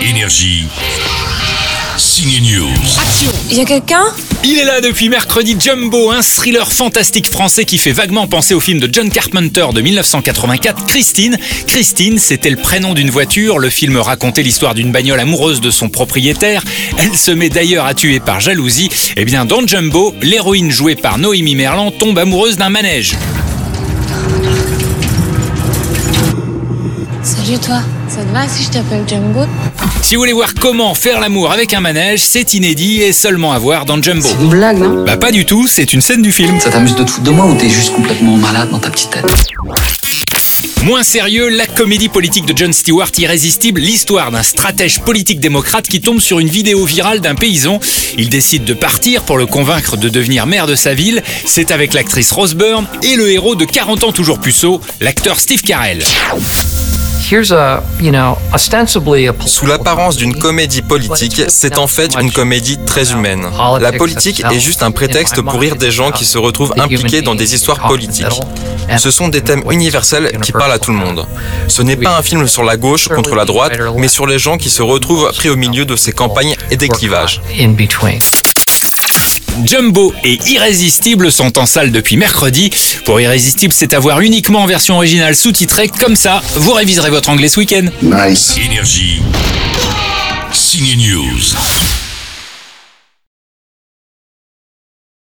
Énergie. Signe News. Y a quelqu'un? Il est là depuis mercredi Jumbo, un thriller fantastique français qui fait vaguement penser au film de John Carpenter de 1984, Christine. Christine, c'était le prénom d'une voiture. Le film racontait l'histoire d'une bagnole amoureuse de son propriétaire. Elle se met d'ailleurs à tuer par jalousie. Et bien, dans Jumbo, l'héroïne jouée par Noémie Merlan tombe amoureuse d'un manège. Salut toi, ça te va si je t'appelle Jumbo Si vous voulez voir comment faire l'amour avec un manège, c'est inédit et seulement à voir dans Jumbo. Une blague, non? Bah pas du tout, c'est une scène du film. Ça t'amuse de te foutre de moi ou t'es juste complètement malade dans ta petite tête? Moins sérieux, la comédie politique de Jon Stewart irrésistible, l'histoire d'un stratège politique démocrate qui tombe sur une vidéo virale d'un paysan. Il décide de partir pour le convaincre de devenir maire de sa ville. C'est avec l'actrice Rose Byrne et le héros de 40 ans toujours puceau, l'acteur Steve Carell. Sous l'apparence d'une comédie politique, c'est en fait une comédie très humaine. La politique est juste un prétexte pour rire des gens qui se retrouvent impliqués dans des histoires politiques. Ce sont des thèmes universels qui parlent à tout le monde. Ce n'est pas un film sur la gauche contre la droite, mais sur les gens qui se retrouvent pris au milieu de ces campagnes et des clivages. in between. Jumbo et Irrésistible sont en salle depuis mercredi. Pour Irrésistible, c'est à voir uniquement en version originale sous-titrée. Comme ça, vous réviserez votre anglais ce week-end. Énergie. Signe News.